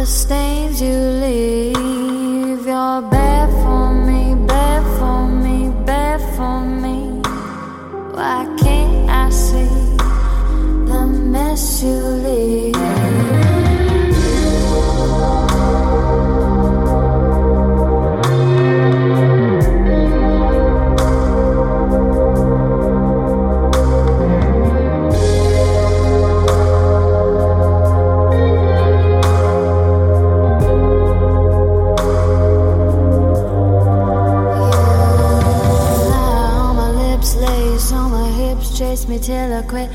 the stains you leave. You're bad for me, bad for me, bad for me. Why can't 结了亏，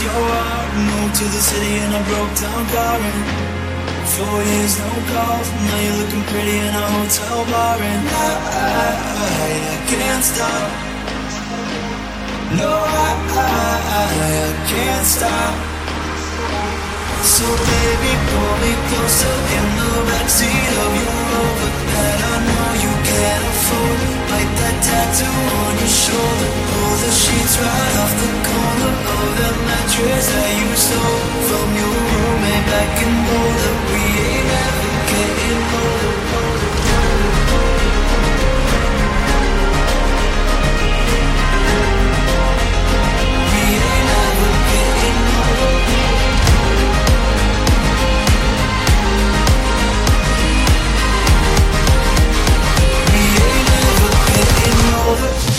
miss your heart. Moved to the city in a broke down car. And four years, no calls. Now you're looking pretty in a hotel bar. And I, I, I, can't stop. No, I, I, I can't stop. So baby, pull me closer in the backseat of your Rover careful Bite that tattoo on your shoulder Pull the sheets right off the corner Of that mattress that you stole From your roommate back in Boulder We ain't ever getting older Love it.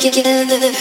Get out of the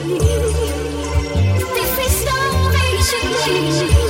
patiently. They face no patiently.